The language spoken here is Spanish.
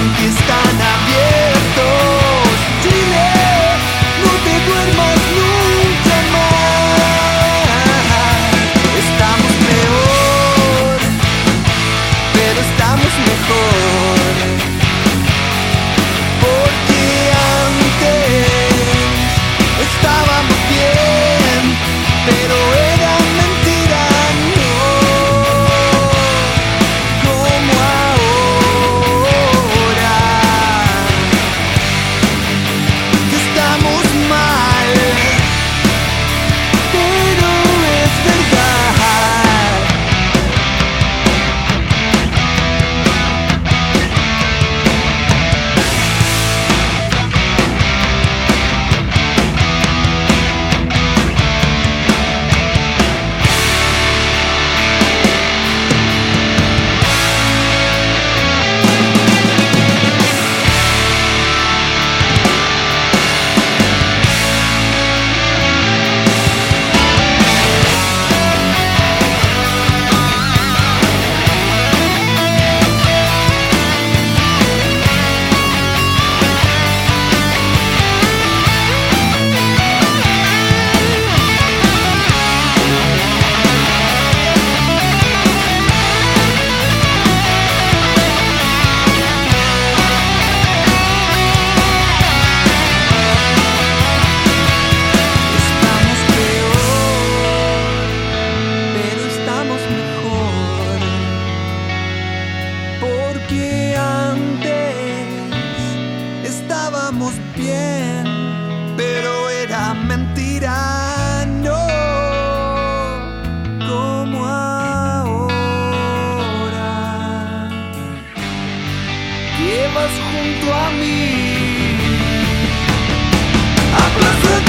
tem que estábamos bien, pero era mentira, no. Como ahora llevas junto a mí. A placer.